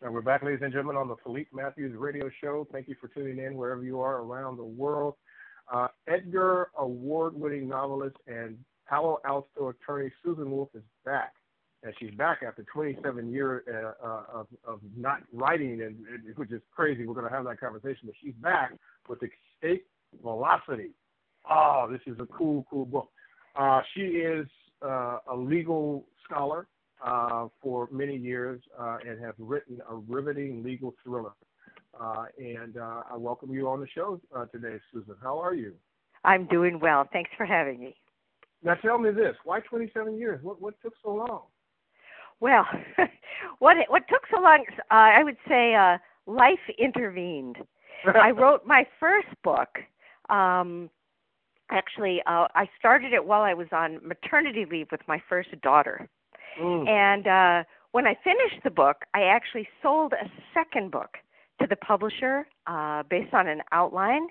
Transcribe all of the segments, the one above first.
And we're back, ladies and gentlemen, on the Philippe Matthews Radio Show. Thank you for tuning in wherever you are around the world. Uh, Edgar Award-winning novelist and Palo Alto attorney Susan Wolfe is back, and she's back after 27 years uh, uh, of, of not writing, and, and which is crazy. We're going to have that conversation, but she's back with Escape Velocity. Oh, this is a cool, cool book. Uh, she is uh, a legal scholar for many years uh, and has written a riveting legal thriller. Uh, and uh, I welcome you on the show uh, today, Susan. How are you? I'm doing well. Thanks for having me. Now tell me this: Why 27 years? What what took so long? Well, what what took so long? Uh, I would say uh, life intervened. I wrote my first book. Um, actually, uh, I started it while I was on maternity leave with my first daughter. Mm. And uh, when I finished the book, I actually sold a second book to the publisher uh, based on an outline.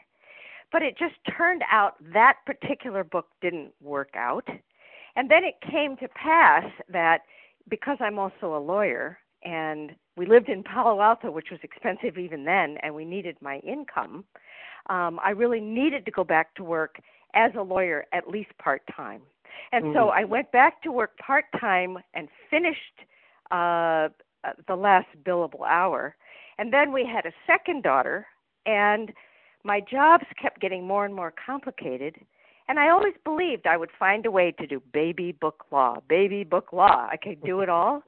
But it just turned out that particular book didn't work out. And then it came to pass that because I'm also a lawyer and we lived in Palo Alto, which was expensive even then, and we needed my income, um, I really needed to go back to work as a lawyer at least part time. And mm-hmm. so I went back to work part time and finished uh, the last billable hour. And then we had a second daughter, and my jobs kept getting more and more complicated. And I always believed I would find a way to do baby book law, baby book law. I could do it all,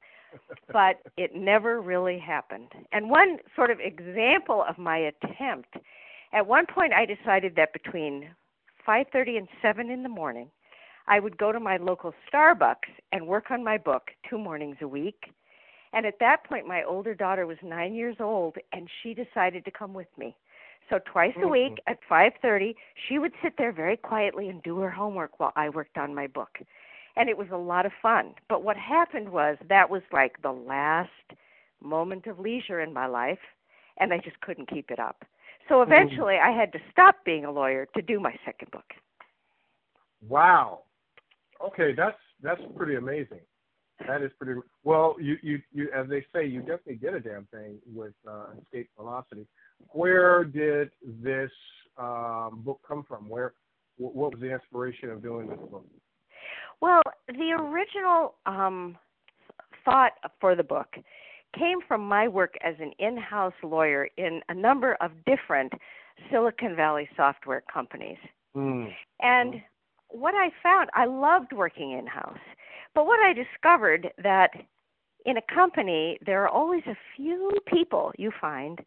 but it never really happened. And one sort of example of my attempt, at one point I decided that between 5:30 and 7 in the morning, I would go to my local Starbucks and work on my book two mornings a week. And at that point, my older daughter was nine years old, and she decided to come with me. So twice a week mm-hmm. at 5:30, she would sit there very quietly and do her homework while I worked on my book. And it was a lot of fun. But what happened was that was like the last moment of leisure in my life, and I just couldn't keep it up. So mm-hmm. eventually, I had to stop being a lawyer to do my second book. Wow. Okay, that's that's pretty amazing. That is pretty well. You you you as they say, you definitely did a damn thing with uh, Escape Velocity. Where did this um, book come from? Where what was the inspiration of doing this book? Well, the original um, thought for the book came from my work as an in-house lawyer in a number of different Silicon Valley software companies. Mm. And what I found, I loved working in house. But what I discovered that in a company, there are always a few people you find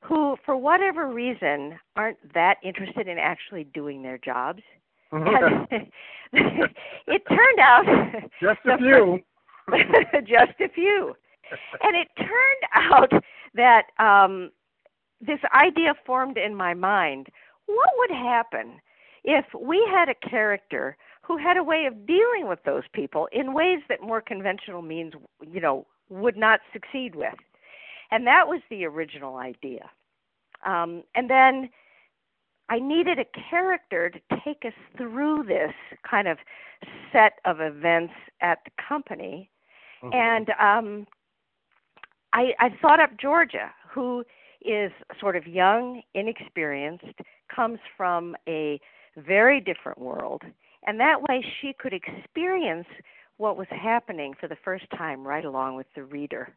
who, for whatever reason, aren't that interested in actually doing their jobs. it turned out just a few. just a few. And it turned out that um, this idea formed in my mind what would happen if we had a character who had a way of dealing with those people in ways that more conventional means, you know, would not succeed with. And that was the original idea. Um, and then I needed a character to take us through this kind of set of events at the company. Mm-hmm. And um, I, I thought up Georgia, who is sort of young, inexperienced, comes from a very different world. And that way she could experience what was happening for the first time right along with the reader.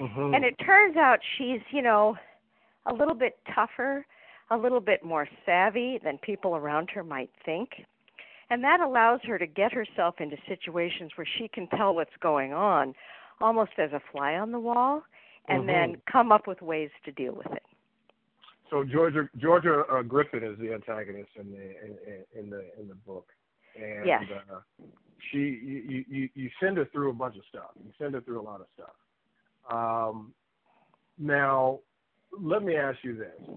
Mm-hmm. And it turns out she's, you know, a little bit tougher, a little bit more savvy than people around her might think. And that allows her to get herself into situations where she can tell what's going on almost as a fly on the wall and mm-hmm. then come up with ways to deal with it so Georgia Georgia uh, Griffin is the antagonist in the in, in the in the book, and yes. uh, she you, you you send her through a bunch of stuff. You send her through a lot of stuff. Um, now, let me ask you this: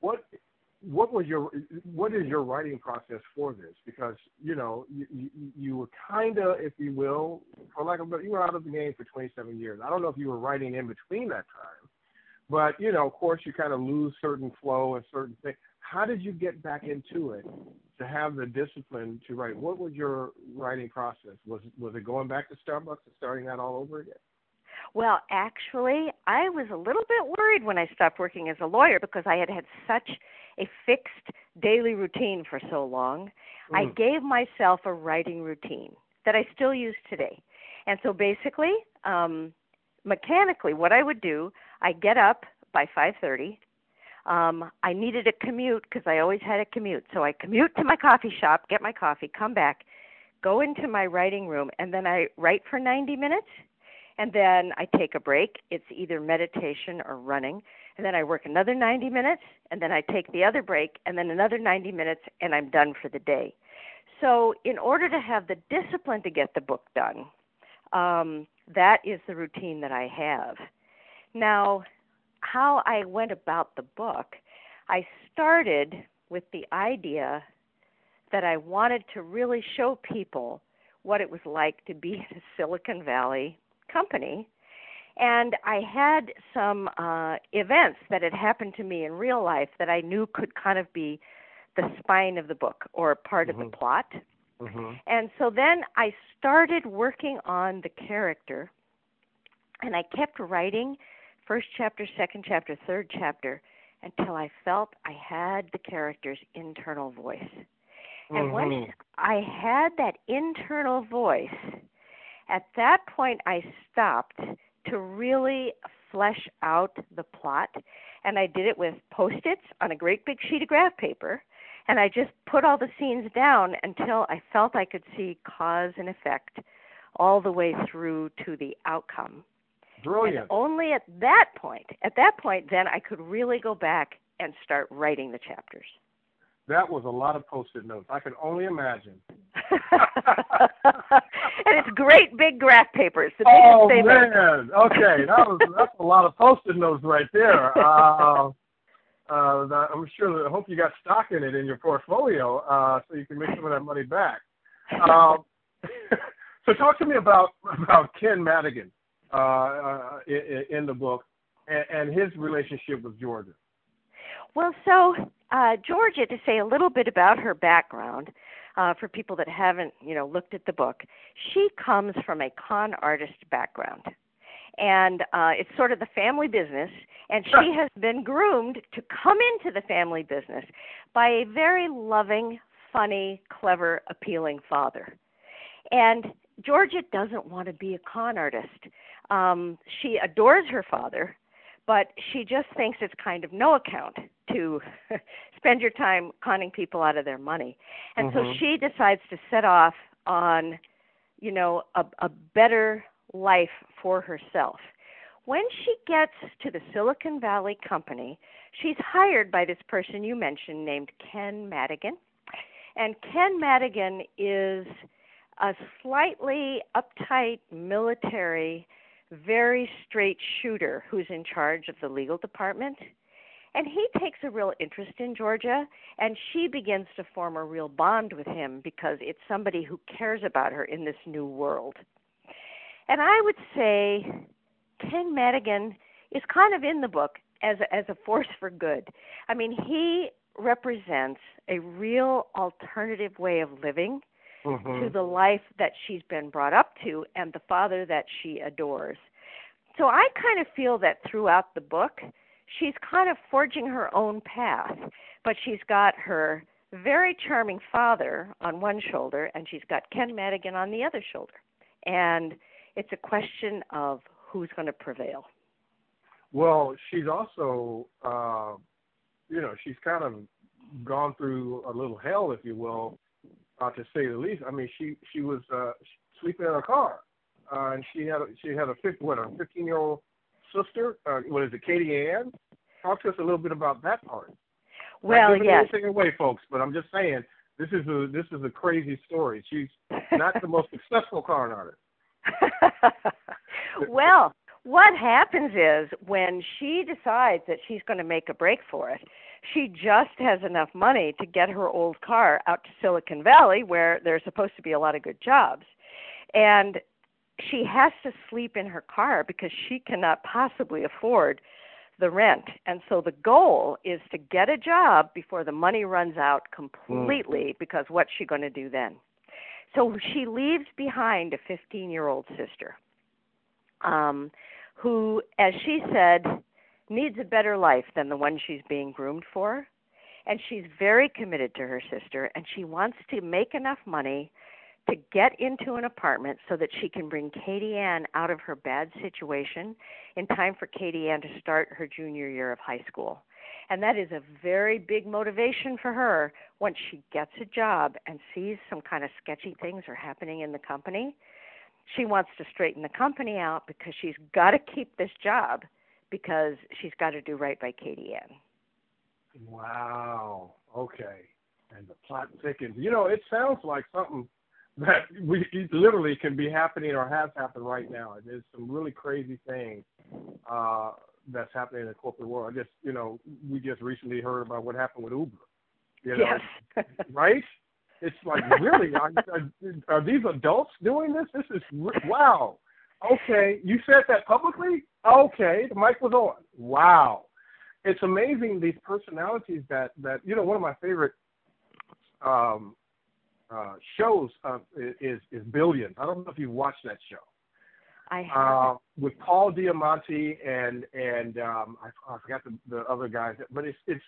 what what was your what is your writing process for this? Because you know you you, you were kind of, if you will, for lack of you were out of the game for 27 years. I don't know if you were writing in between that time but you know, of course, you kind of lose certain flow and certain things. How did you get back into it to have the discipline to write? What was your writing process? Was was it going back to Starbucks and starting that all over again? Well, actually, I was a little bit worried when I stopped working as a lawyer because I had had such a fixed daily routine for so long. Mm. I gave myself a writing routine that I still use today. And so basically, um mechanically what I would do, I get up by 5:30. Um I needed a commute because I always had a commute. So I commute to my coffee shop, get my coffee, come back, go into my writing room and then I write for 90 minutes and then I take a break. It's either meditation or running. And then I work another 90 minutes, and then I take the other break, and then another 90 minutes, and I'm done for the day. So, in order to have the discipline to get the book done, um, that is the routine that I have. Now, how I went about the book, I started with the idea that I wanted to really show people what it was like to be in a Silicon Valley company. And I had some uh, events that had happened to me in real life that I knew could kind of be the spine of the book or part mm-hmm. of the mm-hmm. plot. Mm-hmm. And so then I started working on the character, and I kept writing first chapter, second chapter, third chapter until I felt I had the character's internal voice. And mm-hmm. once I had that internal voice, at that point, I stopped to really flesh out the plot, and I did it with post its on a great big sheet of graph paper. And I just put all the scenes down until I felt I could see cause and effect all the way through to the outcome. Brilliant. And only at that point, at that point, then I could really go back and start writing the chapters. That was a lot of post-it notes. I can only imagine. and it's great big graph papers. The oh man, okay, that was that's a lot of post-it notes right there. Uh, uh, I'm sure. That, I hope you got stock in it in your portfolio, uh, so you can make some of that money back. Um, so, talk to me about about Ken Madigan uh, uh, in, in the book and, and his relationship with Georgia. Well, so uh, Georgia, to say a little bit about her background, uh, for people that haven't, you know, looked at the book, she comes from a con artist background, and uh, it's sort of the family business. And she has been groomed to come into the family business by a very loving, funny, clever, appealing father. And Georgia doesn't want to be a con artist. Um, she adores her father, but she just thinks it's kind of no account to spend your time conning people out of their money. And mm-hmm. so she decides to set off on, you know, a, a better life for herself. When she gets to the Silicon Valley company, she's hired by this person you mentioned named Ken Madigan. And Ken Madigan is a slightly uptight military, very straight shooter who's in charge of the legal department. And he takes a real interest in Georgia, and she begins to form a real bond with him because it's somebody who cares about her in this new world. And I would say Ken Madigan is kind of in the book as a, as a force for good. I mean, he represents a real alternative way of living mm-hmm. to the life that she's been brought up to and the father that she adores. So I kind of feel that throughout the book, she's kind of forging her own path, but she's got her very charming father on one shoulder and she's got Ken Madigan on the other shoulder. And it's a question of who's going to prevail. Well, she's also, uh, you know, she's kind of gone through a little hell, if you will, uh, to say the least. I mean, she she was uh, sleeping in a car, uh, and she had a, she had a 15, what a 15 year old sister. Uh, what is it, Katie Ann? Talk to us a little bit about that part. Well, not yes. Anything away, folks, but I'm just saying this is a this is a crazy story. She's not the most successful con artist. well, what happens is when she decides that she's going to make a break for it, she just has enough money to get her old car out to Silicon Valley where there's supposed to be a lot of good jobs. And she has to sleep in her car because she cannot possibly afford the rent. And so the goal is to get a job before the money runs out completely mm. because what's she going to do then? So she leaves behind a 15 year old sister um, who, as she said, needs a better life than the one she's being groomed for. And she's very committed to her sister, and she wants to make enough money to get into an apartment so that she can bring Katie Ann out of her bad situation in time for Katie Ann to start her junior year of high school. And that is a very big motivation for her once she gets a job and sees some kind of sketchy things are happening in the company. She wants to straighten the company out because she's got to keep this job because she's got to do right by Katie Ann. Wow. Okay. And the plot thickens. You know, it sounds like something that we literally can be happening or has happened right now. There's some really crazy things uh, that's happening in the corporate world. I just, you know, we just recently heard about what happened with Uber. You know, yes. right? It's like really, are, are these adults doing this? This is wow. Okay, you said that publicly. Okay, the mic was on. Wow, it's amazing these personalities that that you know. One of my favorite um, uh, shows uh, is is Billions. I don't know if you've watched that show. I have. Uh, with Paul Giamatti and and um, I, I forgot the, the other guys, but it's it's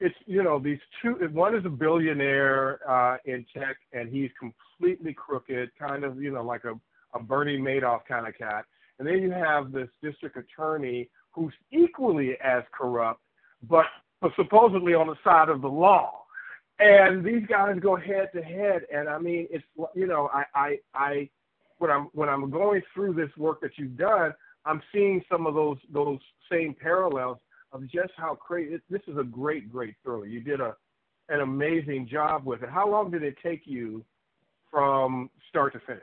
it's you know these two. One is a billionaire uh, in tech, and he's completely crooked, kind of you know like a a Bernie Madoff kind of cat. And then you have this district attorney who's equally as corrupt, but, but supposedly on the side of the law. And these guys go head to head. And i mean it's you know i i i when i'm when i'm going through this work that you've done i'm seeing some of those those same parallels of just how crazy this is a great great thriller. You did a an amazing job with it. How long did it take you from start to finish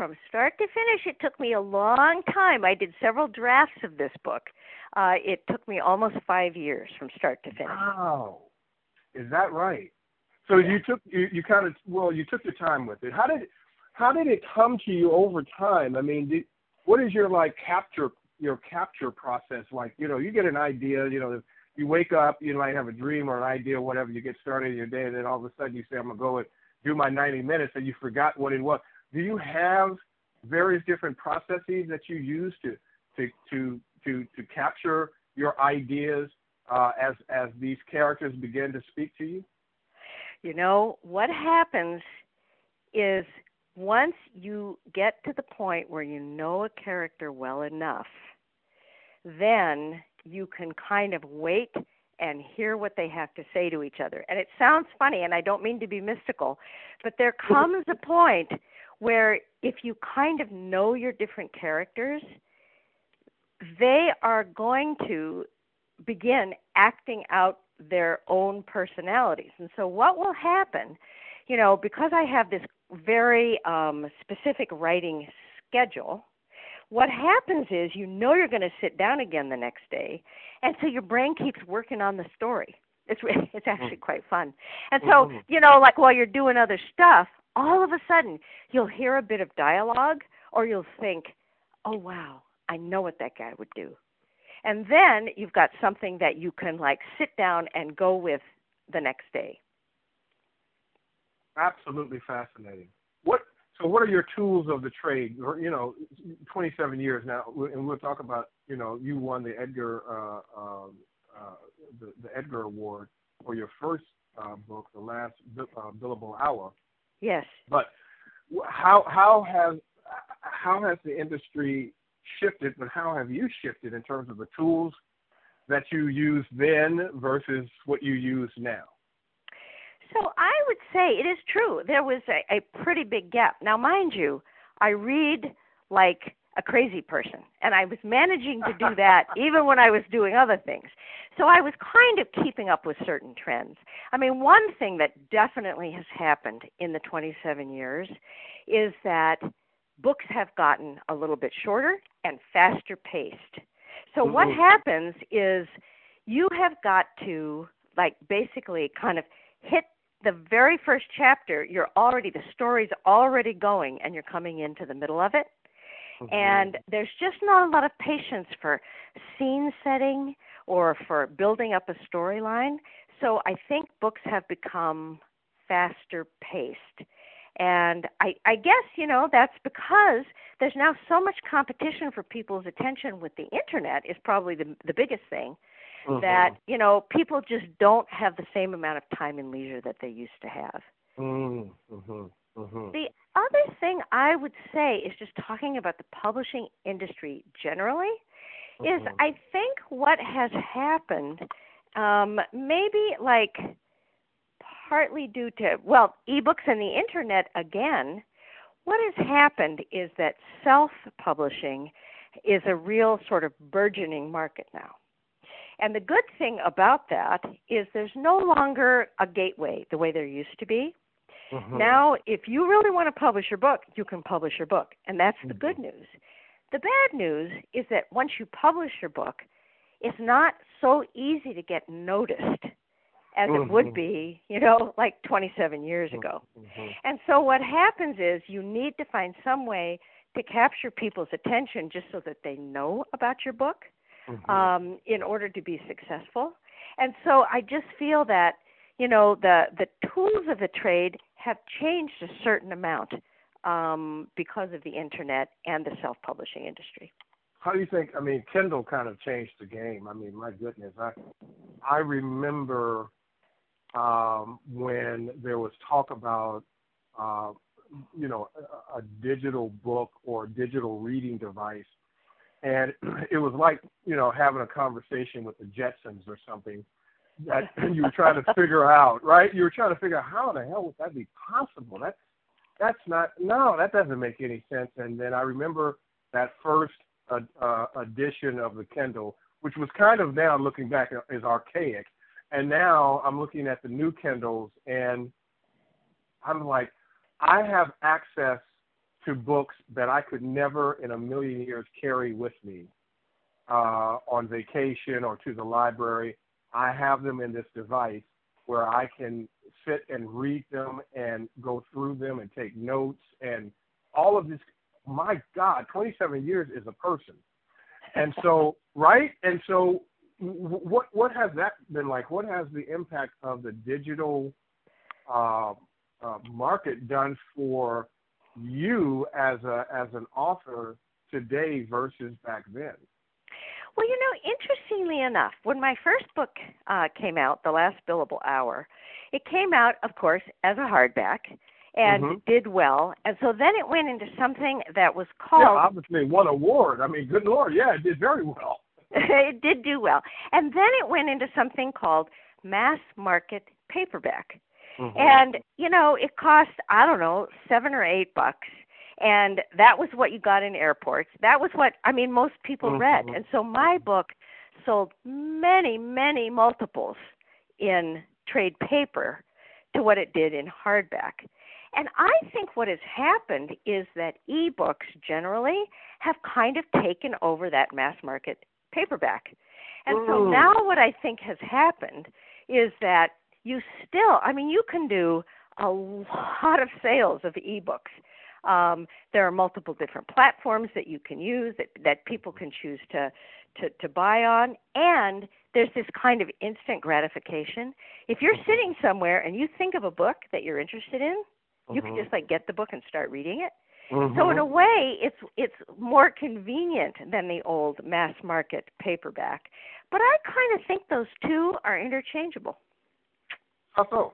from start to finish it took me a long time i did several drafts of this book uh it took me almost five years from start to finish wow is that right? So yeah. you took you, you kind of well you took your time with it. How did how did it come to you over time? I mean, did, what is your like capture your capture process like? You know, you get an idea. You know, you wake up, you might have a dream or an idea, whatever. You get started in your day, and then all of a sudden you say, "I'm gonna go and do my 90 minutes," and you forgot what it was. Do you have various different processes that you use to to to to to capture your ideas uh, as as these characters begin to speak to you? You know what happens is once you get to the point where you know a character well enough, then you can kind of wait and hear what they have to say to each other. And it sounds funny, and I don't mean to be mystical, but there comes a point where if you kind of know your different characters, they are going to begin acting out their own personalities. And so, what will happen, you know, because I have this very um, specific writing schedule, what happens is you know you're going to sit down again the next day, and so your brain keeps working on the story. It's it's actually mm. quite fun. And so, mm-hmm. you know, like while you're doing other stuff, all of a sudden you'll hear a bit of dialogue, or you'll think, "Oh wow, I know what that guy would do." and then you've got something that you can like sit down and go with the next day. Absolutely fascinating. What so what are your tools of the trade? You know 27 years now and we'll talk about you know you won the edgar uh, uh, uh, the, the edgar award for your first uh, book the last uh, billable hour yes but how how has how has the industry shifted, but how have you shifted in terms of the tools that you used then versus what you use now? So I would say it is true. There was a, a pretty big gap. Now, mind you, I read like a crazy person, and I was managing to do that even when I was doing other things. So I was kind of keeping up with certain trends. I mean, one thing that definitely has happened in the 27 years is that books have gotten a little bit shorter and faster paced. So mm-hmm. what happens is you have got to like basically kind of hit the very first chapter, you're already the story's already going and you're coming into the middle of it. Mm-hmm. And there's just not a lot of patience for scene setting or for building up a storyline. So I think books have become faster paced And I, I guess, you know, that's because there's now so much competition for people's attention with the internet is probably the the biggest thing. Mm-hmm. That, you know, people just don't have the same amount of time and leisure that they used to have. Mm-hmm. Mm-hmm. The other thing I would say is just talking about the publishing industry generally is Mhm. I think what has happened um maybe like partly due to well ebooks and the internet again what has happened is that self publishing is a real sort of burgeoning market now and the good thing about that is there's no longer a gateway the way there used to be Mhm. now, if you really want to publish your book, you can publish your book, and that's the good news. The bad news is that once you publish your book, it's not so easy to get noticed as it would Mhm. be, you know, like 27 years ago. Mhm. And so what happens is you need to find some way to capture people's attention just so that they know about your book Mhm. um, in order to be successful. And so I just feel that you know the the tools of the trade have changed a certain amount um, because of the internet and the self-publishing industry. How do you think? I mean, Kindle kind of changed the game. I mean, my goodness, I I remember um, when there was talk about uh, you know a, a digital book or digital reading device, and it was like you know having a conversation with the Jetsons or something that you were trying to figure out, right? You were trying to figure out how the hell would that be possible? That that's not no, that doesn't make any sense. And then I remember that first uh, uh, edition of the Kindle, which was kind of now looking back is archaic, and now I'm looking at the new Kindles and I'm like, I have access to books that I could never in a million years carry with me uh, on vacation or to the library. I have them in this device where I can sit and read them and go through them and take notes and all of this. My God, 27 years is a person. And so, right? And so, what what has that been like? What has the impact of the digital uh, uh, market done for you as a as an author today versus back then? Well, you know, interestingly enough, when my first book uh, came out, The Last Billable Hour, it came out, of course, as a hardback and Mhm. did well. And so then it went into something that was called. Yeah, obviously won award. I mean, good lord, yeah, it did very well. it did do well. And then it went into something called mass market paperback. Mhm. And, you know, it cost, I don't know, seven or eight bucks. And that was what you got in airports. That was what, I mean, most people read. Mhm. And so my book sold many, many multiples in trade paper to what it did in hardback. And I think what has happened is that ebooks generally have kind of taken over that mass market paperback. And so Mm. now what I think has happened is that you still, I mean, you can do a lot of sales of ebooks. Um, there are multiple different platforms that you can use that, that people can choose to, to, to buy on. And there's this kind of instant gratification. If you're sitting somewhere and you think of a book that you're interested in, you can Mhm. just like get the book and start reading it. Mhm. So in a way, it's it's more convenient than the old mass market paperback. But I kind of think those two are interchangeable. How so?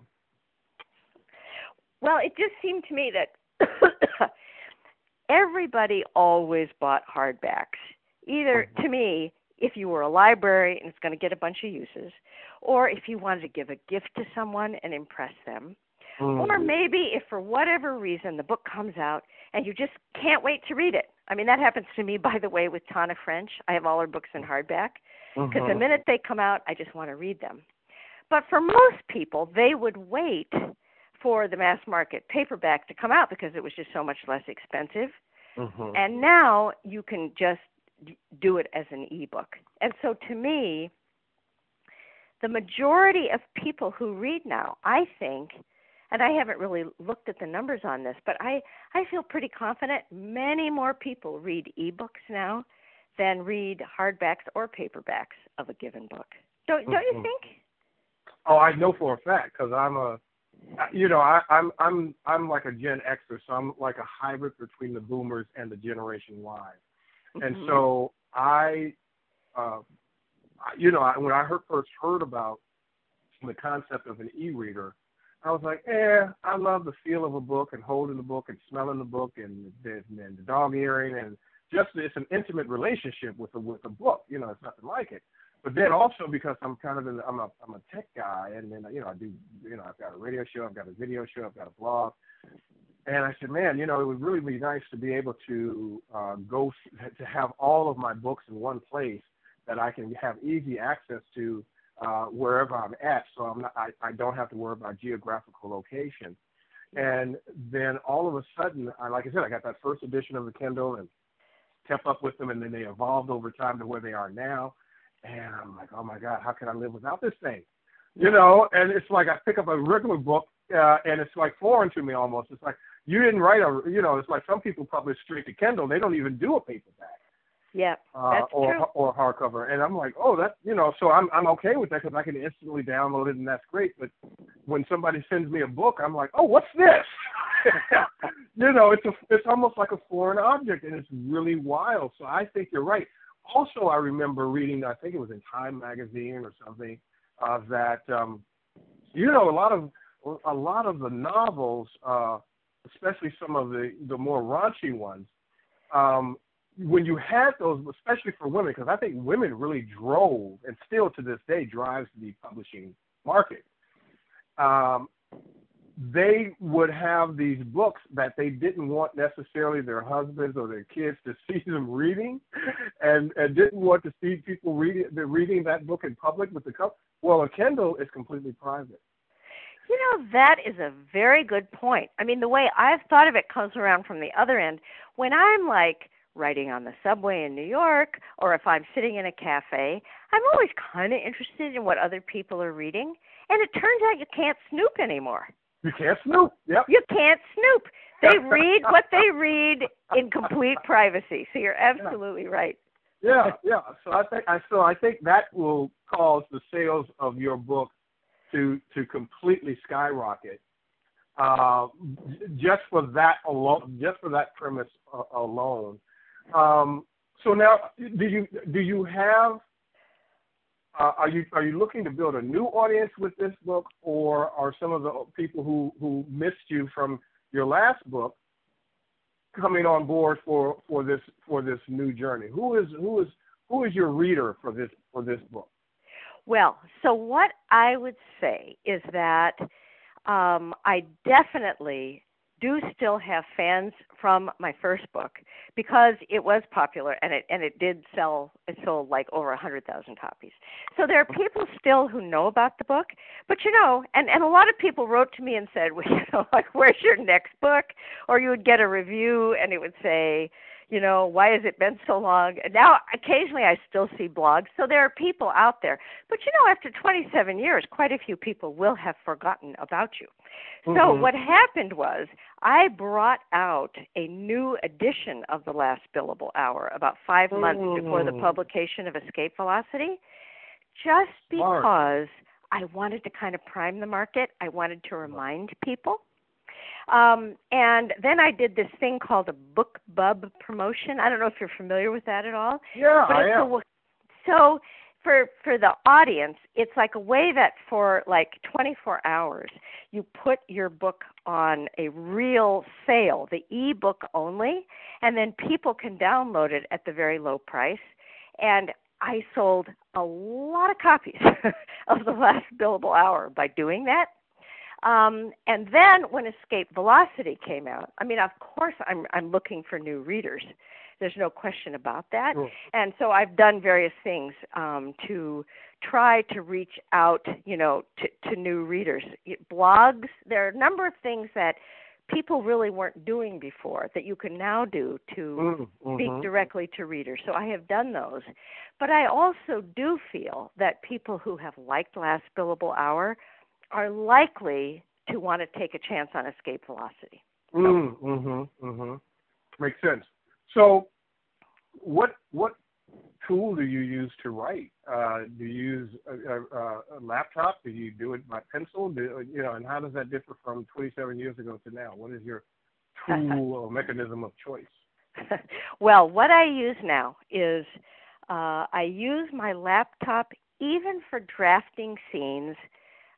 Well, it just seemed to me that everybody always bought hardbacks. Either to me, if you were a library and it's going to get a bunch of uses, or if you wanted to give a gift to someone and impress them, Mm. or maybe if for whatever reason the book comes out and you just can't wait to read it. I mean, that happens to me, by the way, with Tana French. I have all her books in hardback because the Mhm. minute they come out, I just want to read them. But for most people, they would wait for the mass market paperback to come out because it was just so much less expensive. Mhm. And now you can just do it as an ebook. And so to me, the majority of people who read now, I think, and I haven't really looked at the numbers on this, but I, I feel pretty confident many more people read ebooks now than read hardbacks or paperbacks of a given book. Don't don't you Mhm. think? Oh, I know for a fact because I'm a you know, I, I'm I'm I'm like a Gen Xer, so I'm like a hybrid between the Boomers and the Generation Y, mm-hmm. and so I, uh, you know, I, when I heard, first heard about the concept of an e-reader, I was like, eh, I love the feel of a book and holding the book and smelling the book and the, and the dog earring and just it's an intimate relationship with the with the book. You know, it's nothing like it. But then also because I'm kind of in, I'm a I'm a tech guy, and then you know I do you know I've got a radio show, I've got a video show, I've got a blog, and I said, man, you know, it would really be nice to be able to uh, go to have all of my books in one place that I can have easy access to uh, wherever I'm at, so I'm not I, I don't have to worry about geographical location. And then all of a sudden, I, like I said, I got that first edition of the Kindle and kept up with them, and then they evolved over time to where they are now. And I'm like, oh my God, how can I live without this thing? You know, and it's like I pick up a regular book, uh, and it's like foreign to me almost. It's like you didn't write a, you know, it's like some people publish straight to Kindle. They don't even do a paperback. Yeah, uh, or true. or hardcover, and I'm like, oh, that you know, so I'm I'm okay with that because I can instantly download it, and that's great. But when somebody sends me a book, I'm like, oh, what's this? you know, it's a it's almost like a foreign object, and it's really wild. So I think you're right. Also, I remember reading, I think it was in Time magazine or something, uh, that um, you know a lot of a lot of the novels, uh, especially some of the the more raunchy ones. Um, when you had those, especially for women, because I think women really drove and still to this day drives the publishing market. Um, they would have these books that they didn't want necessarily their husbands or their kids to see them reading, and and didn't want to see people reading reading that book in public with the cover. Well, a Kindle is completely private. You know, that is a very good point. I mean, the way I've thought of it comes around from the other end. When I'm like riding on the subway in New York or if I'm sitting in a cafe, I'm always kind of interested in what other people are reading. And it turns out you can't snoop anymore. You can't snoop. Yep. You can't snoop. They read what they read in complete privacy. So you're absolutely right. Yeah, yeah. So I think I so I think that will cause the sales of your book to to completely skyrocket. Uh, just for that alone, just for that premise alone. Um, so now, do you do you have uh, are you are you looking to build a new audience with this book, or are some of the people who who missed you from your last book coming on board for for this for this new journey? Who is who is who is your reader for this for this book? Well, so what I would say is that um, I definitely do still have fans from my first book because it was popular and it and it did sell it sold like over a hundred thousand copies. So there are people still who know about the book but you know and and a lot of people wrote to me and said well you know like where's your next book? Or you would get a review and it would say you know, why has it been so long? And now occasionally I still see blogs. So there are people out there. But you know, after 27 years, quite a few people will have forgotten about you. Mm-hmm. So what happened was I brought out a new edition of The Last Billable Hour about 5 mm-hmm. months before the publication of Escape Velocity just because Smart. I wanted to kind of prime the market. I wanted to remind people um, and then I did this thing called a book bub promotion. I don't know if you're familiar with that at all. Yeah, but I am. A, so for for the audience, it's like a way that for like 24 hours you put your book on a real sale, the e-book only, and then people can download it at the very low price. And I sold a lot of copies of the last billable hour by doing that. Um, and then when Escape Velocity came out, I mean, of course, I'm I'm looking for new readers. There's no question about that. Sure. And so I've done various things um, to try to reach out, you know, to, to new readers. Blogs. There are a number of things that people really weren't doing before that you can now do to mm-hmm. speak directly to readers. So I have done those. But I also do feel that people who have liked Last Billable Hour are likely to want to take a chance on escape velocity. Mm, mhm, Mm-hmm. Makes sense. So, what what tool do you use to write? Uh, do you use a, a, a laptop? Do you do it by pencil? Do, you know, and how does that differ from 27 years ago to now? What is your tool or mechanism of choice? well, what I use now is uh, I use my laptop even for drafting scenes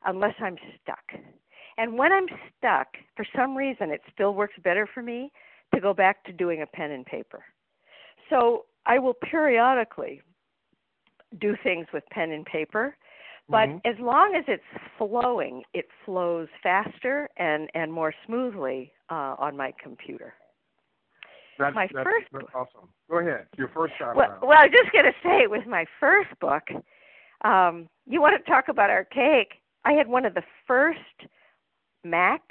unless I'm stuck. And when I'm stuck, for some reason, it still works better for me to go back to doing a pen and paper. So I will periodically do things with pen and paper, but mm-hmm. as long as it's flowing, it flows faster and and more smoothly uh, on my computer. That's, my that's, first that's awesome. Go ahead. Your first time well, around. Well, I was just going to say with my first book, um, you want to talk about archaic. I had one of the first Macs.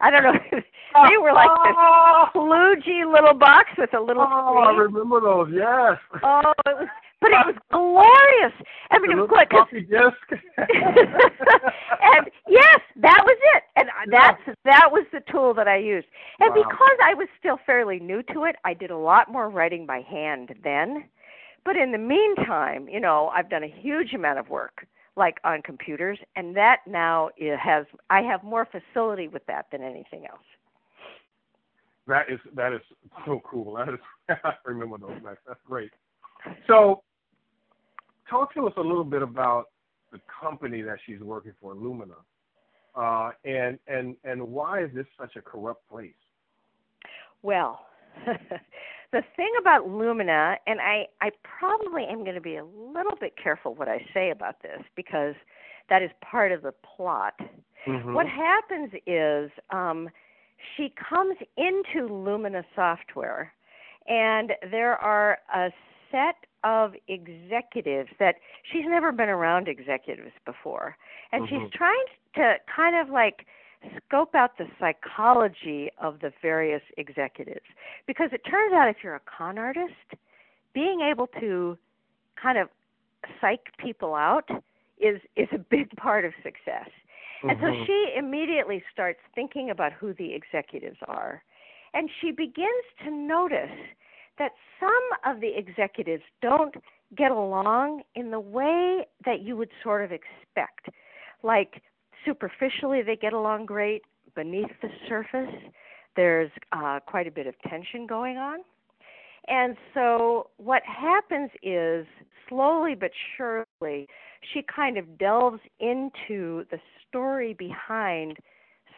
I don't know. they were like this oh. kludgy little box with a little. Oh, screen. I remember those. Yes. Oh, it was but it was glorious. I mean, it was good. Floppy disc. and yes, that was it. And that's that was the tool that I used. And wow. because I was still fairly new to it, I did a lot more writing by hand then. But in the meantime, you know, I've done a huge amount of work like on computers and that now it has I have more facility with that than anything else. That is that is so cool. That is I remember those. That's great. So talk to us a little bit about the company that she's working for, Lumina, uh, and and and why is this such a corrupt place? Well, the thing about Lumina, and I I probably am going to be a little bit careful what I say about this because that is part of the plot. Mm-hmm. What happens is um, she comes into Lumina software, and there are a set of executives that she's never been around executives before and mm-hmm. she's trying to kind of like scope out the psychology of the various executives because it turns out if you're a con artist being able to kind of psych people out is is a big part of success mm-hmm. and so Mm-hmm. she immediately starts thinking about who the executives are and she begins to notice that some of the executives don't get along in the way that you would sort of expect. Like superficially, they get along great. Beneath the surface, there's uh, quite a bit of tension going on. And so, what happens is, slowly but surely, she kind of delves into the story behind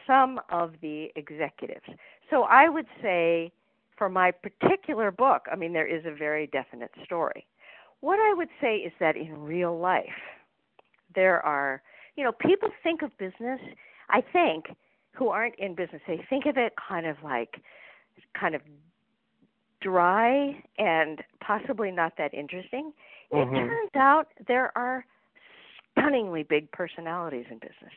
some of the executives. So, I would say for my particular book, I mean, there is a very definite story. What I would say is that in real life, there are, you know, people think of business, I think, who aren't in business, they think of it kind of like, kind of dry and possibly not that interesting. Mm-hmm. It turns out there are stunningly big personalities in business.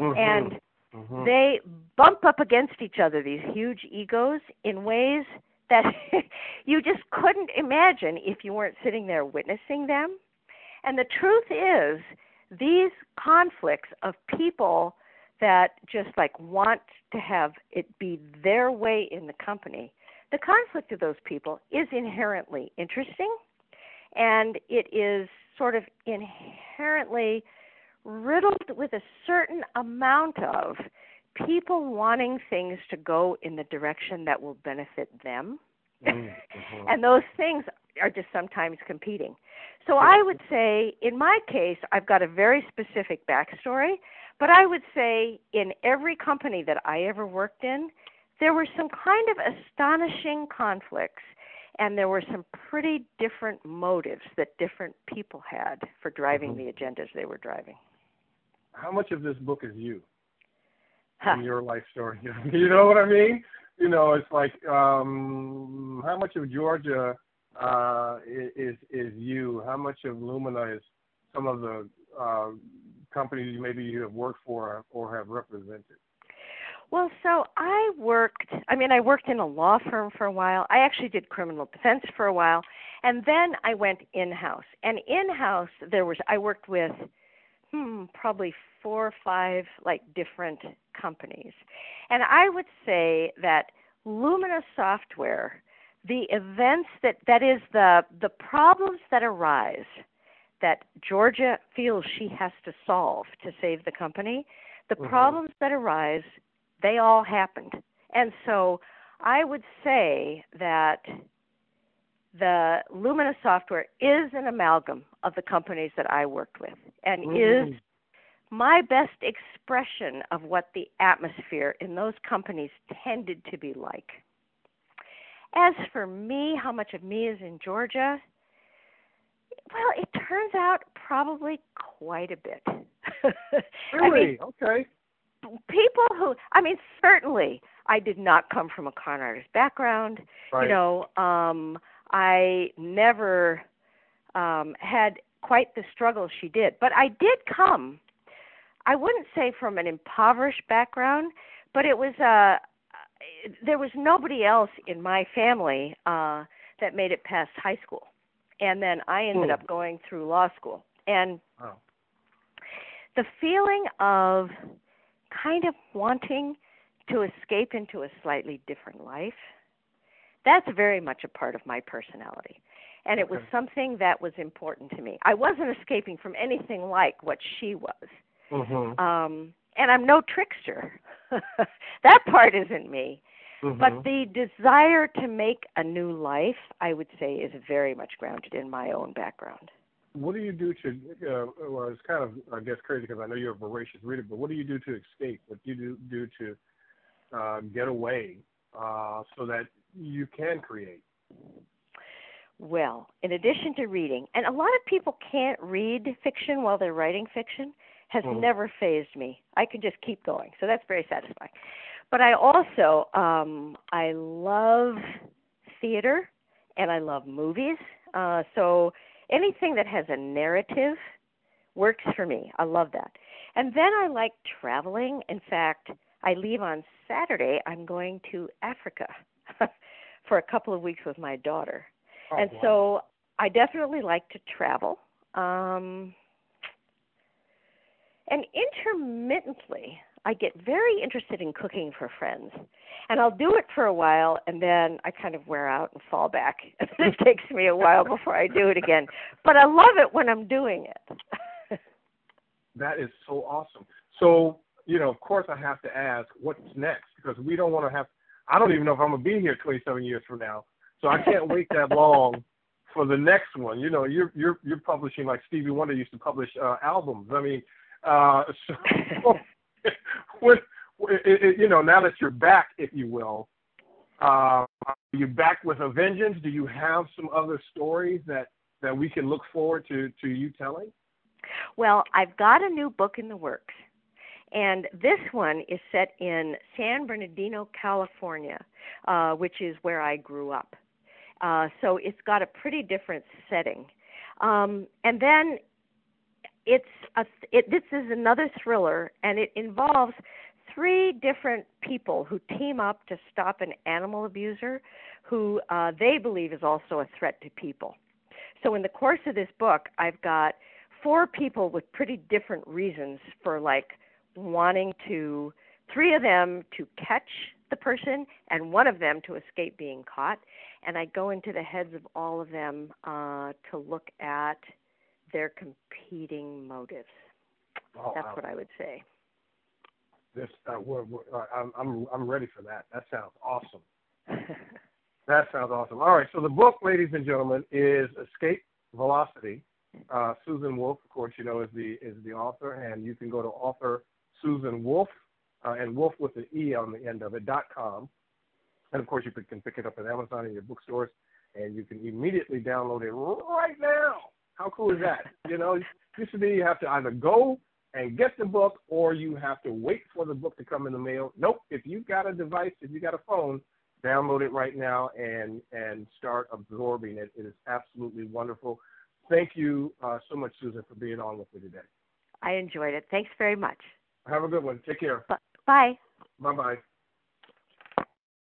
Mm-hmm. And Mm-hmm. They bump up against each other, these huge egos, in ways that you just couldn't imagine if you weren't sitting there witnessing them. And the truth is, these conflicts of people that just like want to have it be their way in the company, the conflict of those people is inherently interesting and it is sort of inherently riddled with a certain amount of people wanting things to go in the direction that will benefit them. Mm-hmm. and those things are just sometimes competing. So I would say, in my case, I've got a very specific backstory, but I would say in every company that I ever worked in, there were some kind of astonishing conflicts and there were some pretty different motives that different people had for driving mm-hmm. the agendas they were driving how much of this book is you huh. in your life story? you know what I mean? You know, it's like um, how much of Georgia uh, is is you? How much of Lumina is some of the uh, companies you maybe you have worked for or have represented? Well, so I worked, I mean, I worked in a law firm for a while. I actually did criminal defense for a while. And then I went in house. And in house, there was, I worked with hmm, probably four or five like different companies. And I would say that Lumina software, the events that that is the the problems that arise that Georgia feels she has to solve to save the company, the Mhm. problems that arise, they all happened. And so I would say that the Lumina software is an amalgam of the companies that I worked with and Mhm. is my best expression of what the atmosphere in those companies tended to be like. As for me, how much of me is in Georgia? Well, it turns out probably quite a bit. I mean, Really? okay. people who I mean certainly I did not come from a con artist background. Right. You know, um I never um had quite the struggle she did, but I did come I wouldn't say from an impoverished background, but it was uh there was nobody else in my family uh that made it past high school. And then I ended Hmm. up going through law school. And Wow. the feeling of kind of wanting to escape into a slightly different life that's very much a part of my personality and it was something that was important to me i wasn't escaping from anything like what she was Mhm. um and i'm no trickster that part isn't me Mhm. but the desire to make a new life i would say is very much grounded in my own background what do you do to? Uh, well, it's kind of I guess crazy because I know you're a voracious reader, but what do you do to escape? What do you do, do to uh, get away uh, so that you can create? Well, in addition to reading, and a lot of people can't read fiction while they're writing fiction, has Mhm. never phased me. I can just keep going, so that's very satisfying. But I also um, I love theater and I love movies. Uh, so anything that has a narrative works for me. I love that. And then I like traveling. In fact, I leave on Saturday. I'm going to Africa for a couple of weeks with my daughter Oh, and wow. so I definitely like to travel. Um, and intermittently, I get very interested in cooking for friends. And I'll do it for a while, and then I kind of wear out and fall back. it takes me a while before I do it again. But I love it when I'm doing it. That is so awesome. So, you know, of course, I have to ask, what's next? Because we don't want to have. I don't even know if I'm gonna be here 27 years from now. So I can't wait that long for the next one. You know, you're you're you're publishing like Stevie Wonder used to publish uh, albums. I mean, uh, so when, it, you know, now that you're back, if you will, uh, are you back with a vengeance? Do you have some other stories that that we can look forward to to you telling? Well, I've got a new book in the works. And this one is set in San Bernardino, California, uh, which is where I grew up. Uh, so it's got a pretty different setting. Um, and then it's a, it, this is another thriller, and it involves three different people who team up to stop an animal abuser who uh, they believe is also a threat to people. So in the course of this book, I've got four people with pretty different reasons for like wanting to three of them to catch the person and one of them to escape being caught and i go into the heads of all of them uh to look at their competing motives Oh, that's wow. what i would say This, uh, we're, we're, uh, I'm, I'm, I'm ready for that. That sounds awesome. That sounds awesome. All right, so the book, ladies and gentlemen, is Escape Velocity. Uh, Susan Wolfe, of course, you know, is the is the author, and you can go to author Susan Wolfe, uh, and Wolf with an E on the end of it dot com, and of course you can pick it up at Amazon and your bookstores, and you can immediately download it right now. How cool is that? You know, used to be you have to either go and get the book, or you have to wait for the book to come in the mail. Nope. If you've got a device, if you've got a phone, download it right now and and start absorbing it. It is absolutely wonderful. Thank you uh, so much, Susan, for being on with me today. i enjoyed it thanks very much Have a good one. Take care. Bu- bye Bye bye.